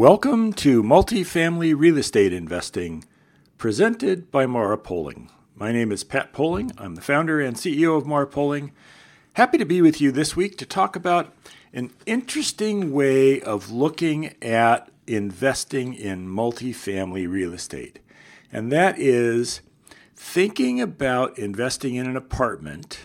Welcome to Multifamily Real Estate Investing, presented by Mara Poling. My name is Pat Poling. I'm the founder and CEO of Mara Poling. Happy to be with you this week to talk about an interesting way of looking at investing in multifamily real estate. And that is thinking about investing in an apartment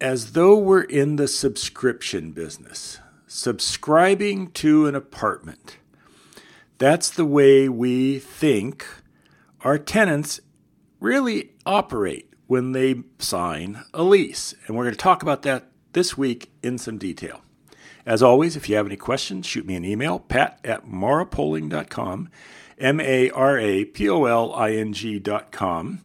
as though we're in the subscription business subscribing to an apartment. That's the way we think our tenants really operate when they sign a lease. And we're going to talk about that this week in some detail. As always, if you have any questions, shoot me an email, pat at marapoling.com, M A R A P O L I N G.com.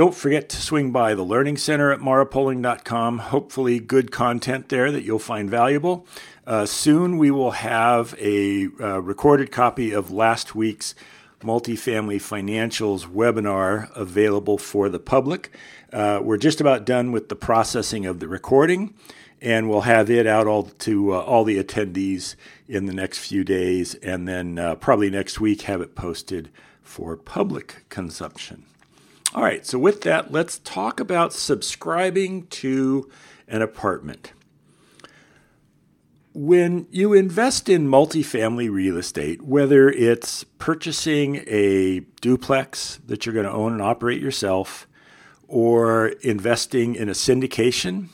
Don't forget to swing by the Learning Center at marapoling.com. Hopefully, good content there that you'll find valuable. Uh, soon we will have a uh, recorded copy of last week's multifamily financials webinar available for the public. Uh, we're just about done with the processing of the recording, and we'll have it out all to uh, all the attendees in the next few days, and then uh, probably next week have it posted for public consumption. All right, so with that, let's talk about subscribing to an apartment when you invest in multifamily real estate, whether it's purchasing a duplex that you're going to own and operate yourself, or investing in a syndication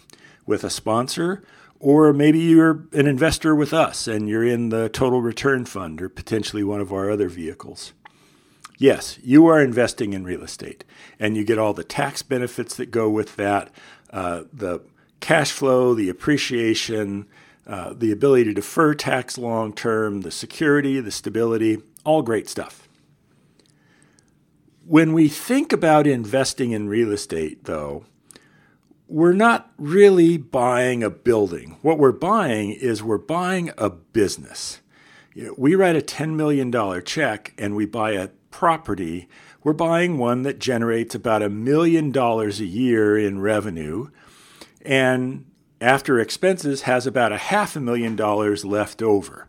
with a sponsor, or maybe you're an investor with us and you're in the total return fund or potentially one of our other vehicles. Yes, you are investing in real estate and you get all the tax benefits that go with that, uh, the cash flow, the appreciation, uh, the ability to defer tax long term, the security, the stability, all great stuff. When we think about investing in real estate, though, we're not really buying a building. What we're buying is we're buying a business. You know, we write a $10 million check and we buy a property. We're buying one that generates about a million dollars a year in revenue. And after expenses, has about a half a million dollars left over.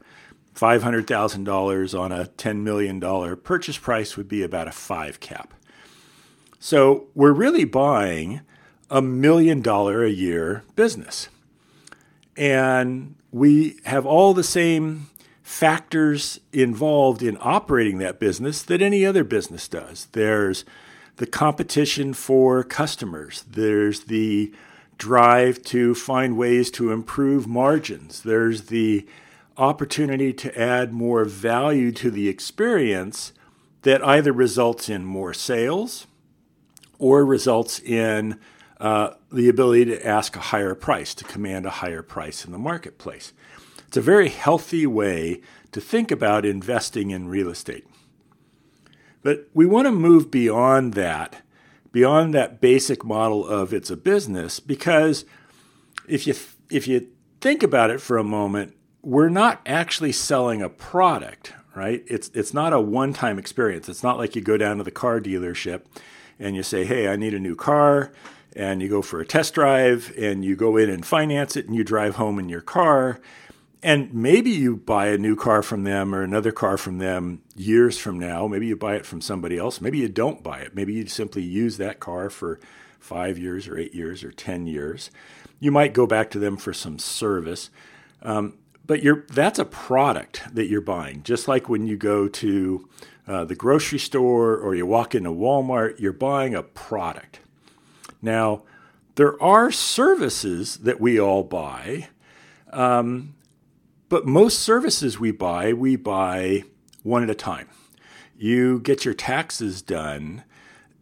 $500,000 on a $10 million purchase price would be about a five cap. So we're really buying a million dollar a year business. And we have all the same factors involved in operating that business that any other business does. There's the competition for customers, there's the drive to find ways to improve margins. There's the opportunity to add more value to the experience that either results in more sales or results in uh, the ability to ask a higher price, to command a higher price in the marketplace. It's a very healthy way to think about investing in real estate. But we want to move beyond that beyond that basic model of it's a business because if you if you think about it for a moment, we're not actually selling a product, right? It's it's not a one-time experience. It's not like you go down to the car dealership and you say, "Hey, I need a new car." And you go for a test drive and you go in and finance it and you drive home in your car and maybe you buy a new car from them or another car from them years from now. Maybe you buy it from somebody else. Maybe you don't buy it. Maybe you simply use that car for five years or eight years or 10 years. You might go back to them for some service. Um, but that's a product that you're buying. Just like when you go to uh, the grocery store or you walk into Walmart, you're buying a product. Now, there are services that we all buy. Um, but most services we buy, we buy one at a time. You get your taxes done,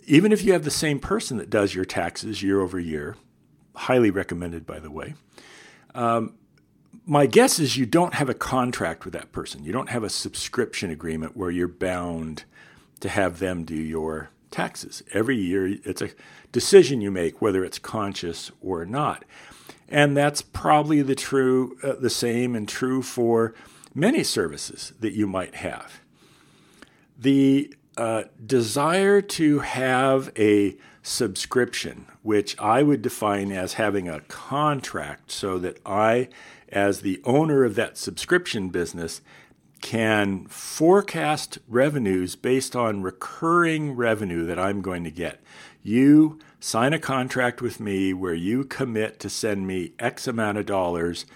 even if you have the same person that does your taxes year over year, highly recommended, by the way. Um, my guess is you don't have a contract with that person. You don't have a subscription agreement where you're bound to have them do your taxes. Every year, it's a decision you make, whether it's conscious or not. And that's probably the true, uh, the same and true for many services that you might have. The uh, desire to have a subscription, which I would define as having a contract so that I, as the owner of that subscription business, can forecast revenues based on recurring revenue that I'm going to get. You sign a contract with me where you commit to send me X amount of dollars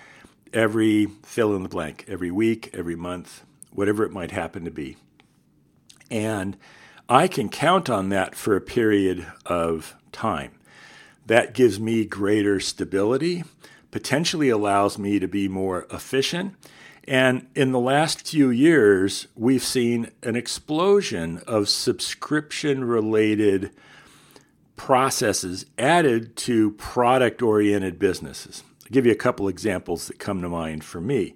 every fill in the blank, every week, every month, whatever it might happen to be. And I can count on that for a period of time. That gives me greater stability, potentially allows me to be more efficient. And in the last few years, we've seen an explosion of subscription related processes added to product oriented businesses. I'll give you a couple examples that come to mind for me.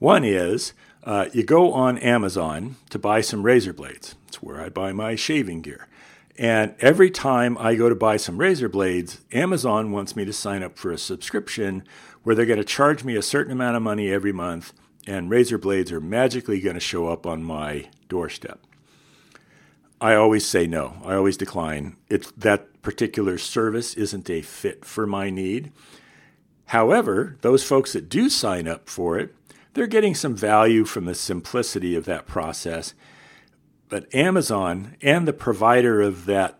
One is uh, you go on Amazon to buy some razor blades. It's where I buy my shaving gear. And every time I go to buy some razor blades, Amazon wants me to sign up for a subscription where they're going to charge me a certain amount of money every month, and razor blades are magically going to show up on my doorstep. I always say no. I always decline. It's that particular service isn't a fit for my need. However, those folks that do sign up for it, they're getting some value from the simplicity of that process. But Amazon and the provider of that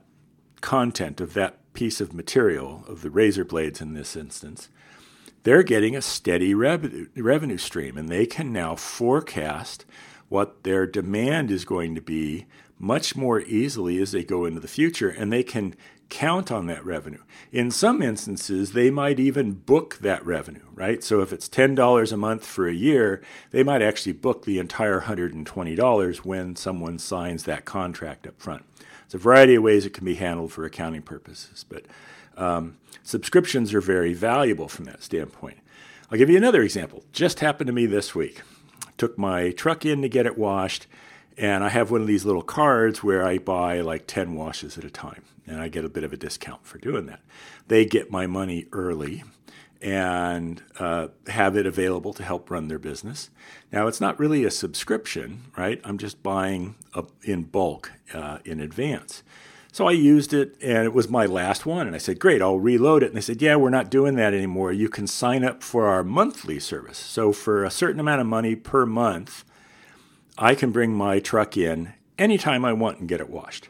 content, of that piece of material, of the razor blades in this instance, they're getting a steady revenue, revenue stream and they can now forecast what their demand is going to be much more easily as they go into the future and they can count on that revenue. In some instances, they might even book that revenue, right? So if it's $10 a month for a year, they might actually book the entire $120 when someone signs that contract up front. It's a variety of ways it can be handled for accounting purposes, but um, subscriptions are very valuable from that standpoint. I'll give you another example. Just happened to me this week. Took my truck in to get it washed and I have one of these little cards where I buy like 10 washes at a time, and I get a bit of a discount for doing that. They get my money early and uh, have it available to help run their business. Now, it's not really a subscription, right? I'm just buying a, in bulk uh, in advance. So I used it, and it was my last one. And I said, Great, I'll reload it. And they said, Yeah, we're not doing that anymore. You can sign up for our monthly service. So for a certain amount of money per month, I can bring my truck in anytime I want and get it washed.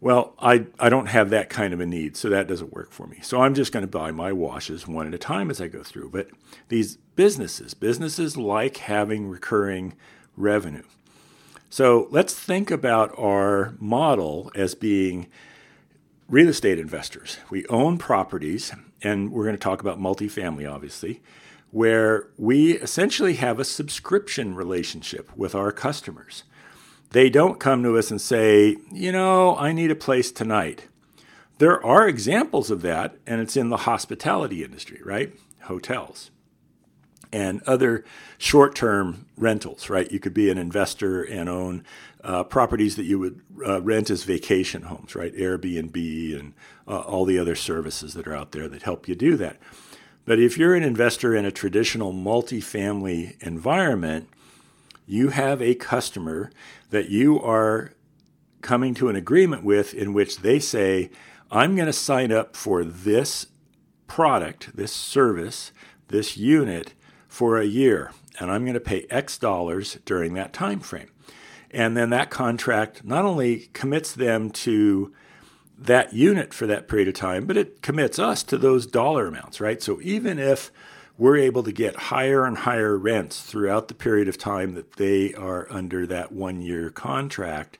Well, I, I don't have that kind of a need, so that doesn't work for me. So I'm just going to buy my washes one at a time as I go through. But these businesses, businesses like having recurring revenue. So let's think about our model as being real estate investors. We own properties, and we're going to talk about multifamily, obviously where we essentially have a subscription relationship with our customers. They don't come to us and say, you know, I need a place tonight. There are examples of that, and it's in the hospitality industry, right? Hotels and other short term rentals, right? You could be an investor and own uh, properties that you would uh, rent as vacation homes, right? Airbnb and uh, all the other services that are out there that help you do that. But if you're an investor in a traditional multifamily environment, you have a customer that you are coming to an agreement with in which they say, I'm going to sign up for this product, this service, this unit for a year, and I'm going to pay X dollars during that time frame. And then that contract not only commits them to that unit for that period of time, but it commits us to those dollar amounts, right? So even if we're able to get higher and higher rents throughout the period of time that they are under that one year contract,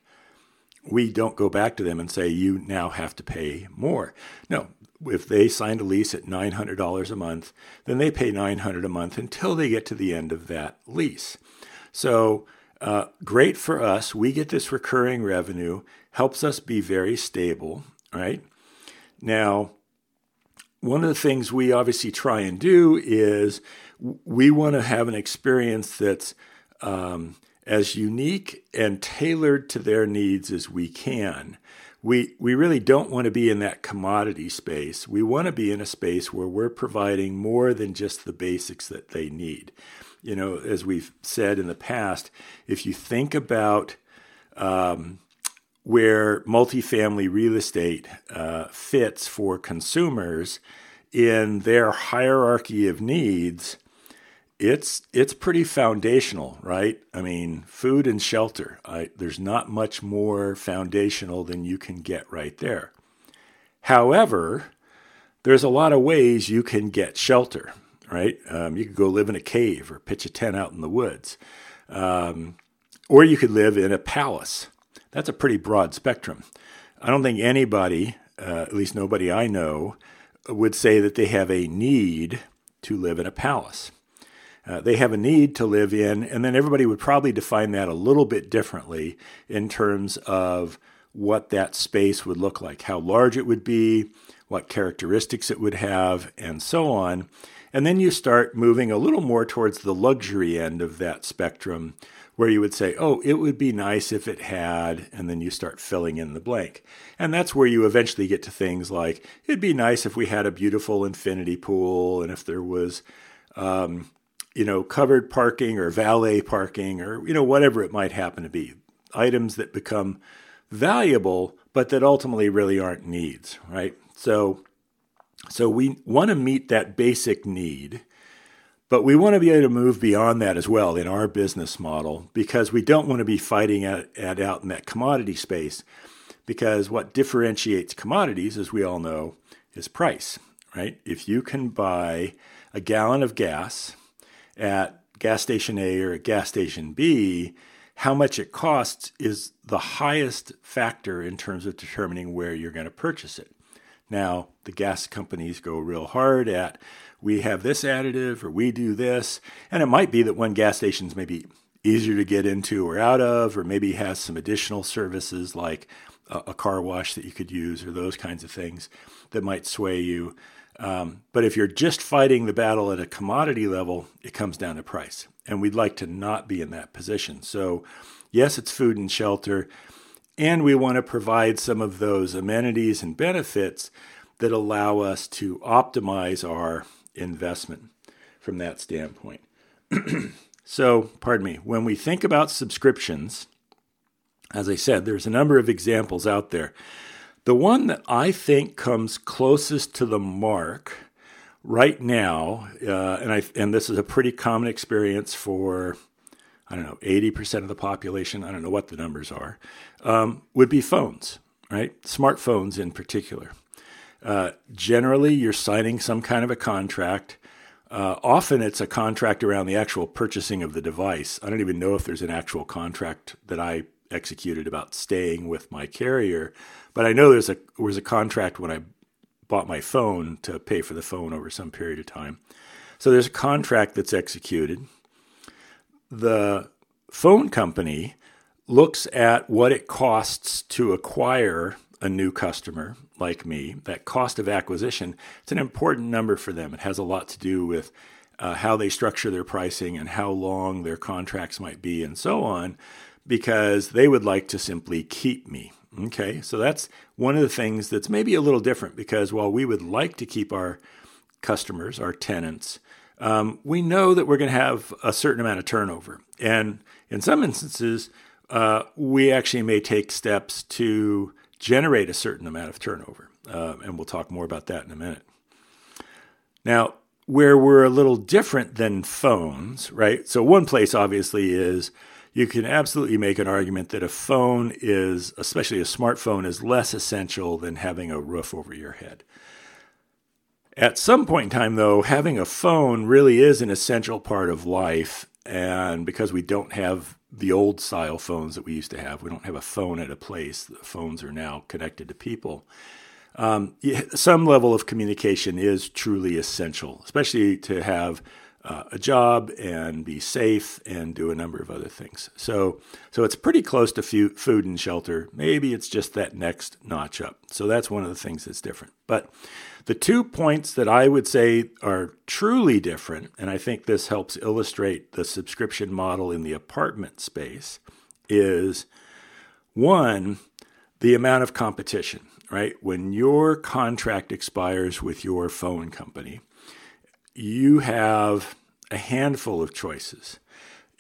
we don't go back to them and say, you now have to pay more. No, if they signed a lease at $900 a month, then they pay $900 a month until they get to the end of that lease. So, uh, great for us. We get this recurring revenue, helps us be very stable right? Now, one of the things we obviously try and do is we want to have an experience that's um, as unique and tailored to their needs as we can. We, we really don't want to be in that commodity space. We want to be in a space where we're providing more than just the basics that they need. You know, as we've said in the past, if you think about um, where multifamily real estate uh, fits for consumers in their hierarchy of needs, it's it's pretty foundational, right? I mean, food and shelter. I, there's not much more foundational than you can get right there. However, there's a lot of ways you can get shelter, right? Um, you could go live in a cave or pitch a tent out in the woods, um, or you could live in a palace. That's a pretty broad spectrum. I don't think anybody, uh, at least nobody I know, would say that they have a need to live in a palace. Uh, they have a need to live in, and then everybody would probably define that a little bit differently in terms of what that space would look like, how large it would be, what characteristics it would have, and so on. And then you start moving a little more towards the luxury end of that spectrum, where you would say, oh, it would be nice if it had, and then you start filling in the blank. And that's where you eventually get to things like, it'd be nice if we had a beautiful infinity pool, and if there was, um, you know, covered parking or valet parking or, you know, whatever it might happen to be. Items that become valuable, but that ultimately really aren't needs, right? So, so we want to meet that basic need, but we want to be able to move beyond that as well in our business model because we don't want to be fighting at, at out in that commodity space. Because what differentiates commodities, as we all know, is price, right? If you can buy a gallon of gas at gas station A or at gas station B, how much it costs is the highest factor in terms of determining where you're going to purchase it. Now, the gas companies go real hard at we have this additive or we do this, and it might be that one gas station's maybe easier to get into or out of, or maybe has some additional services like a, a car wash that you could use or those kinds of things that might sway you. Um, but if you're just fighting the battle at a commodity level, it comes down to price. And we'd like to not be in that position. So, yes, it's food and shelter. And we want to provide some of those amenities and benefits that allow us to optimize our investment from that standpoint. so, pardon me, when we think about subscriptions, as I said, there's a number of examples out there. The one that I think comes closest to the mark right now, uh, and I and this is a pretty common experience for I don't know eighty percent of the population. I don't know what the numbers are. Um, would be phones, right? Smartphones in particular. Uh, generally, you're signing some kind of a contract. Uh, often it's a contract around the actual purchasing of the device. I don't even know if there's an actual contract that I executed about staying with my carrier, but I know there's a was a contract when I bought my phone to pay for the phone over some period of time. So there's a contract that's executed. The phone company looks at what it costs to acquire a new customer like me. That cost of acquisition, it's an important number for them. It has a lot to do with uh, how they structure their pricing and how long their contracts might be and so on because they would like to simply keep me. Okay, so that's one of the things that's maybe a little different because while we would like to keep our customers, our tenants, um, we know that we're going to have a certain amount of turnover. And in some instances, uh, we actually may take steps to generate a certain amount of turnover. Uh, and we'll talk more about that in a minute. Now, where we're a little different than phones, right? So, one place obviously is you can absolutely make an argument that a phone is, especially a smartphone, is less essential than having a roof over your head. At some point in time, though, having a phone really is an essential part of life. And because we don't have the old style phones that we used to have, we don't have a phone at a place. The phones are now connected to people. Um, some level of communication is truly essential, especially to have uh, a job and be safe and do a number of other things. So, so it's pretty close to food and shelter. Maybe it's just that next notch up. So that's one of the things that's different. But the two points that I would say are truly different, and I think this helps illustrate the subscription model in the apartment space, is one, the amount of competition, right? When your contract expires with your phone company, you have a handful of choices.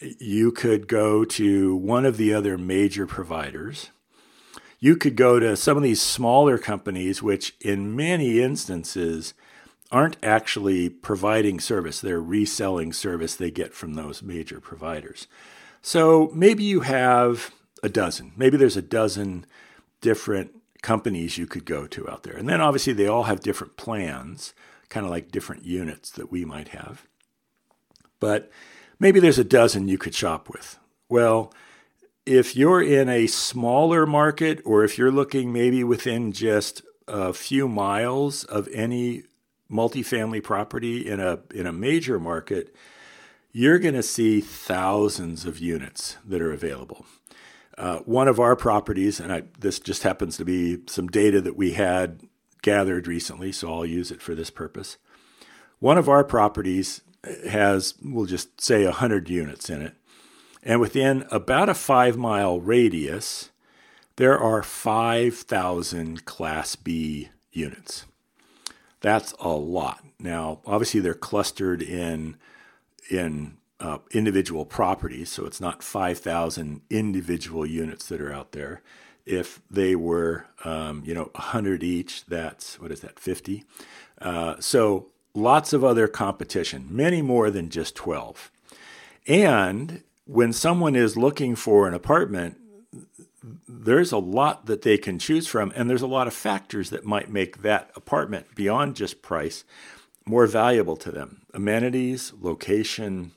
You could go to one of the other major providers. You could go to some of these smaller companies, which in many instances aren't actually providing service, they're reselling service they get from those major providers. So maybe you have a dozen, maybe there's a dozen different companies you could go to out there. And then obviously they all have different plans, kind of like different units that we might have. But maybe there's a dozen you could shop with. Well, if you're in a smaller market or if you're looking maybe within just a few miles of any multifamily property in a in a major market, you're going to see thousands of units that are available. Uh, one of our properties, and I, this just happens to be some data that we had gathered recently, so I'll use it for this purpose. One of our properties has, we'll just say, 100 units in it. And within about a five mile radius, there are 5,000 Class B units. That's a lot. Now, obviously, they're clustered in in uh, individual properties, so it's not 5,000 individual units that are out there. If they were, um, you know, 100 each, that's what is that, 50? Uh, so lots of other competition, many more than just 12. And when someone is looking for an apartment, there's a lot that they can choose from, and there's a lot of factors that might make that apartment beyond just price more valuable to them amenities, location,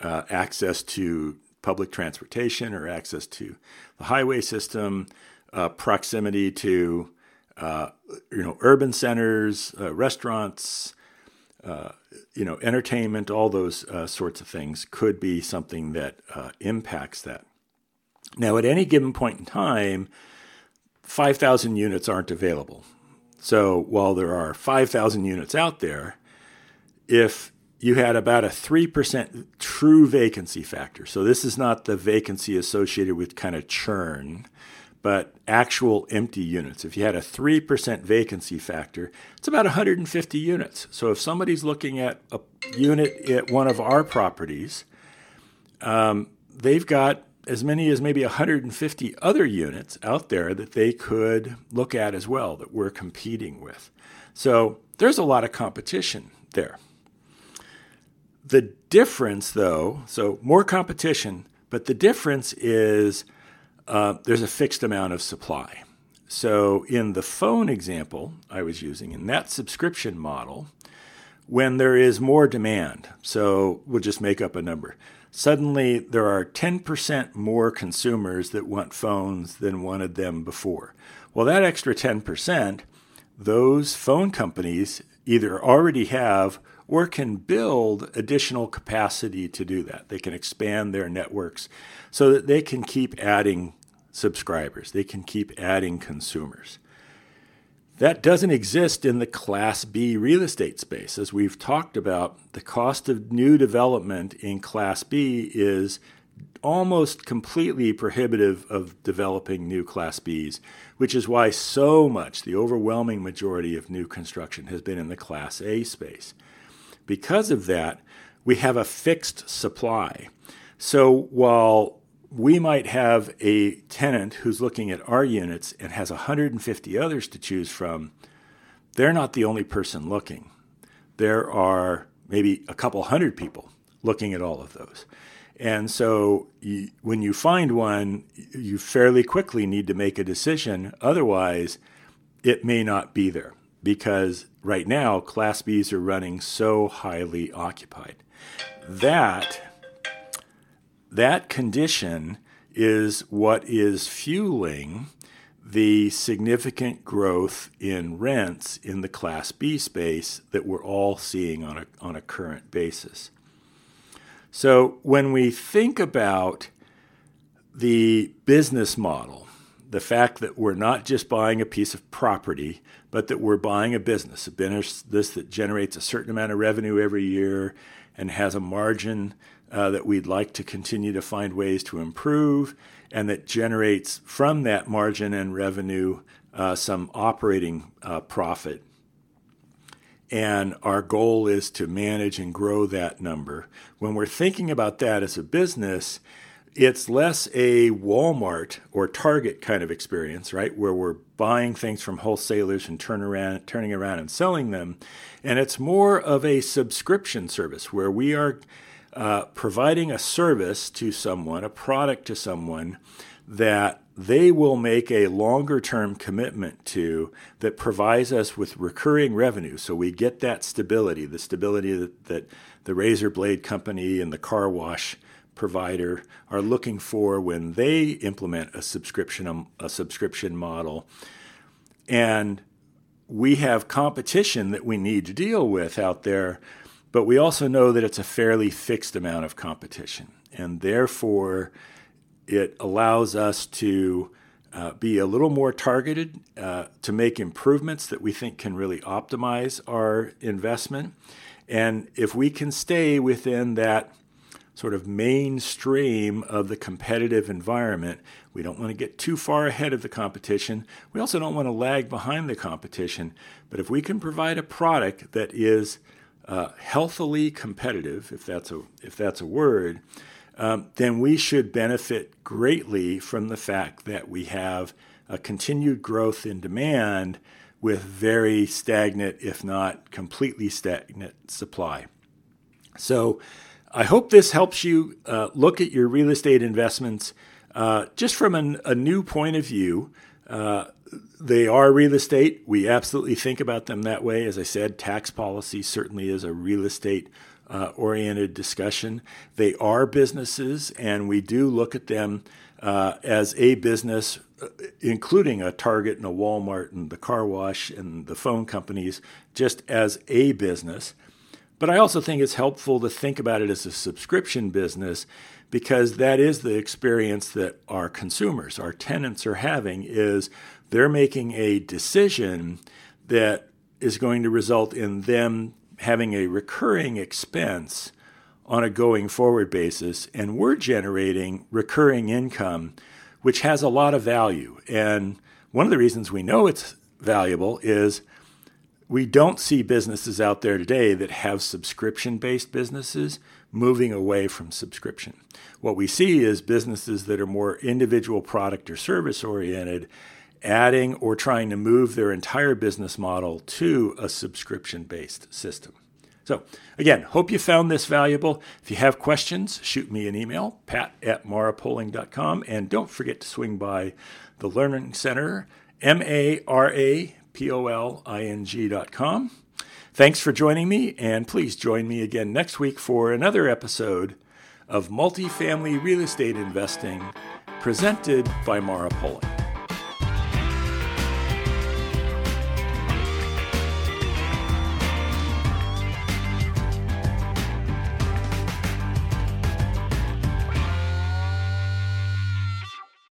uh, access to public transportation or access to the highway system, uh, proximity to uh, you know urban centers, uh, restaurants, uh, you know entertainment, all those uh, sorts of things could be something that impacts that. Now, at any given point in time, 5,000 units aren't available. So while there are 5,000 units out there, if you had about a 3% true vacancy factor. So this is not the vacancy associated with kind of churn, but actual empty units. If you had a 3% vacancy factor, it's about 150 units. So if somebody's looking at a unit at one of our properties, um, they've got as many as maybe 150 other units out there that they could look at as well that we're competing with. So there's a lot of competition there. The difference, though, so more competition, but the difference is uh, there's a fixed amount of supply. So in the phone example I was using, in that subscription model, when there is more demand, so we'll just make up a number suddenly there are 10% more consumers that want phones than wanted them before. Well, that extra 10%, those phone companies either already have or can build additional capacity to do that. They can expand their networks so that they can keep adding subscribers, they can keep adding consumers. That doesn't exist in the Class B real estate space. As we've talked about, the cost of new development in Class B is almost completely prohibitive of developing new Class Bs, which is why so much, the overwhelming majority of new construction has been in the Class A space. Because of that, we have a fixed supply. So while we might have a tenant who's looking at our units and has 150 others to choose from. They're not the only person looking. There are maybe a couple hundred people looking at all of those. And so you, when you find one, you fairly quickly need to make a decision. Otherwise, it may not be there because right now, Class Bs are running so highly occupied. That that condition is what is fueling the significant growth in rents in the Class B space that we're all seeing on a, on a current basis. So, when we think about the business model, the fact that we're not just buying a piece of property, but that we're buying a business, a business that generates a certain amount of revenue every year and has a margin uh, that we'd like to continue to find ways to improve, and that generates from that margin and revenue uh, some operating uh, profit. And our goal is to manage and grow that number. When we're thinking about that as a business, it's less a Walmart or Target kind of experience, right, where we're buying things from wholesalers and turn around, turning around and selling them, and it's more of a subscription service where we are uh, providing a service to someone, a product to someone that they will make a longer term commitment to that provides us with recurring revenue. So we get that stability, the stability that, that the razor blade company and the car wash provider are looking for when they implement a subscription um, a subscription model. And we have competition that we need to deal with out there but we also know that it's a fairly fixed amount of competition. And therefore it allows us to uh, be a little more targeted uh, to make improvements that we think can really optimize our investment. And if we can stay within that sort of mainstream of the competitive environment. We don't want to get too far ahead of the competition. We also don't want to lag behind the competition. But if we can provide a product that is uh, healthily competitive, if that's a if that's a word, um, then we should benefit greatly from the fact that we have a continued growth in demand with very stagnant, if not completely stagnant, supply. So I hope this helps you uh, look at your real estate investments uh, just from an, a new point of view. Uh, they are real estate. We absolutely think about them that way. As I said, tax policy certainly is a real estate uh, oriented discussion. They are businesses, and we do look at them uh, as a business, uh, including a Target and a Walmart and the car wash and the phone companies, just as a business. But I also think it's helpful to think about it as a subscription business because that is the experience that our consumers, our tenants are having is they're making a decision that is going to result in them having a recurring expense on a going forward basis. And we're generating recurring income which has a lot of value. And one of the reasons we know it's valuable is we don't see businesses out there today that have subscription based businesses moving away from subscription. What we see is businesses that are more individual product or service oriented adding or trying to move their entire business model to a subscription based system. So, again, hope you found this valuable. If you have questions, shoot me an email, pat at marapoling.com. And don't forget to swing by the Learning Center, M A R A P-O-L-I-N-G.com. Thanks for joining me, and please join me again next week for another episode of Multifamily Real Estate Investing presented by Mara Poling.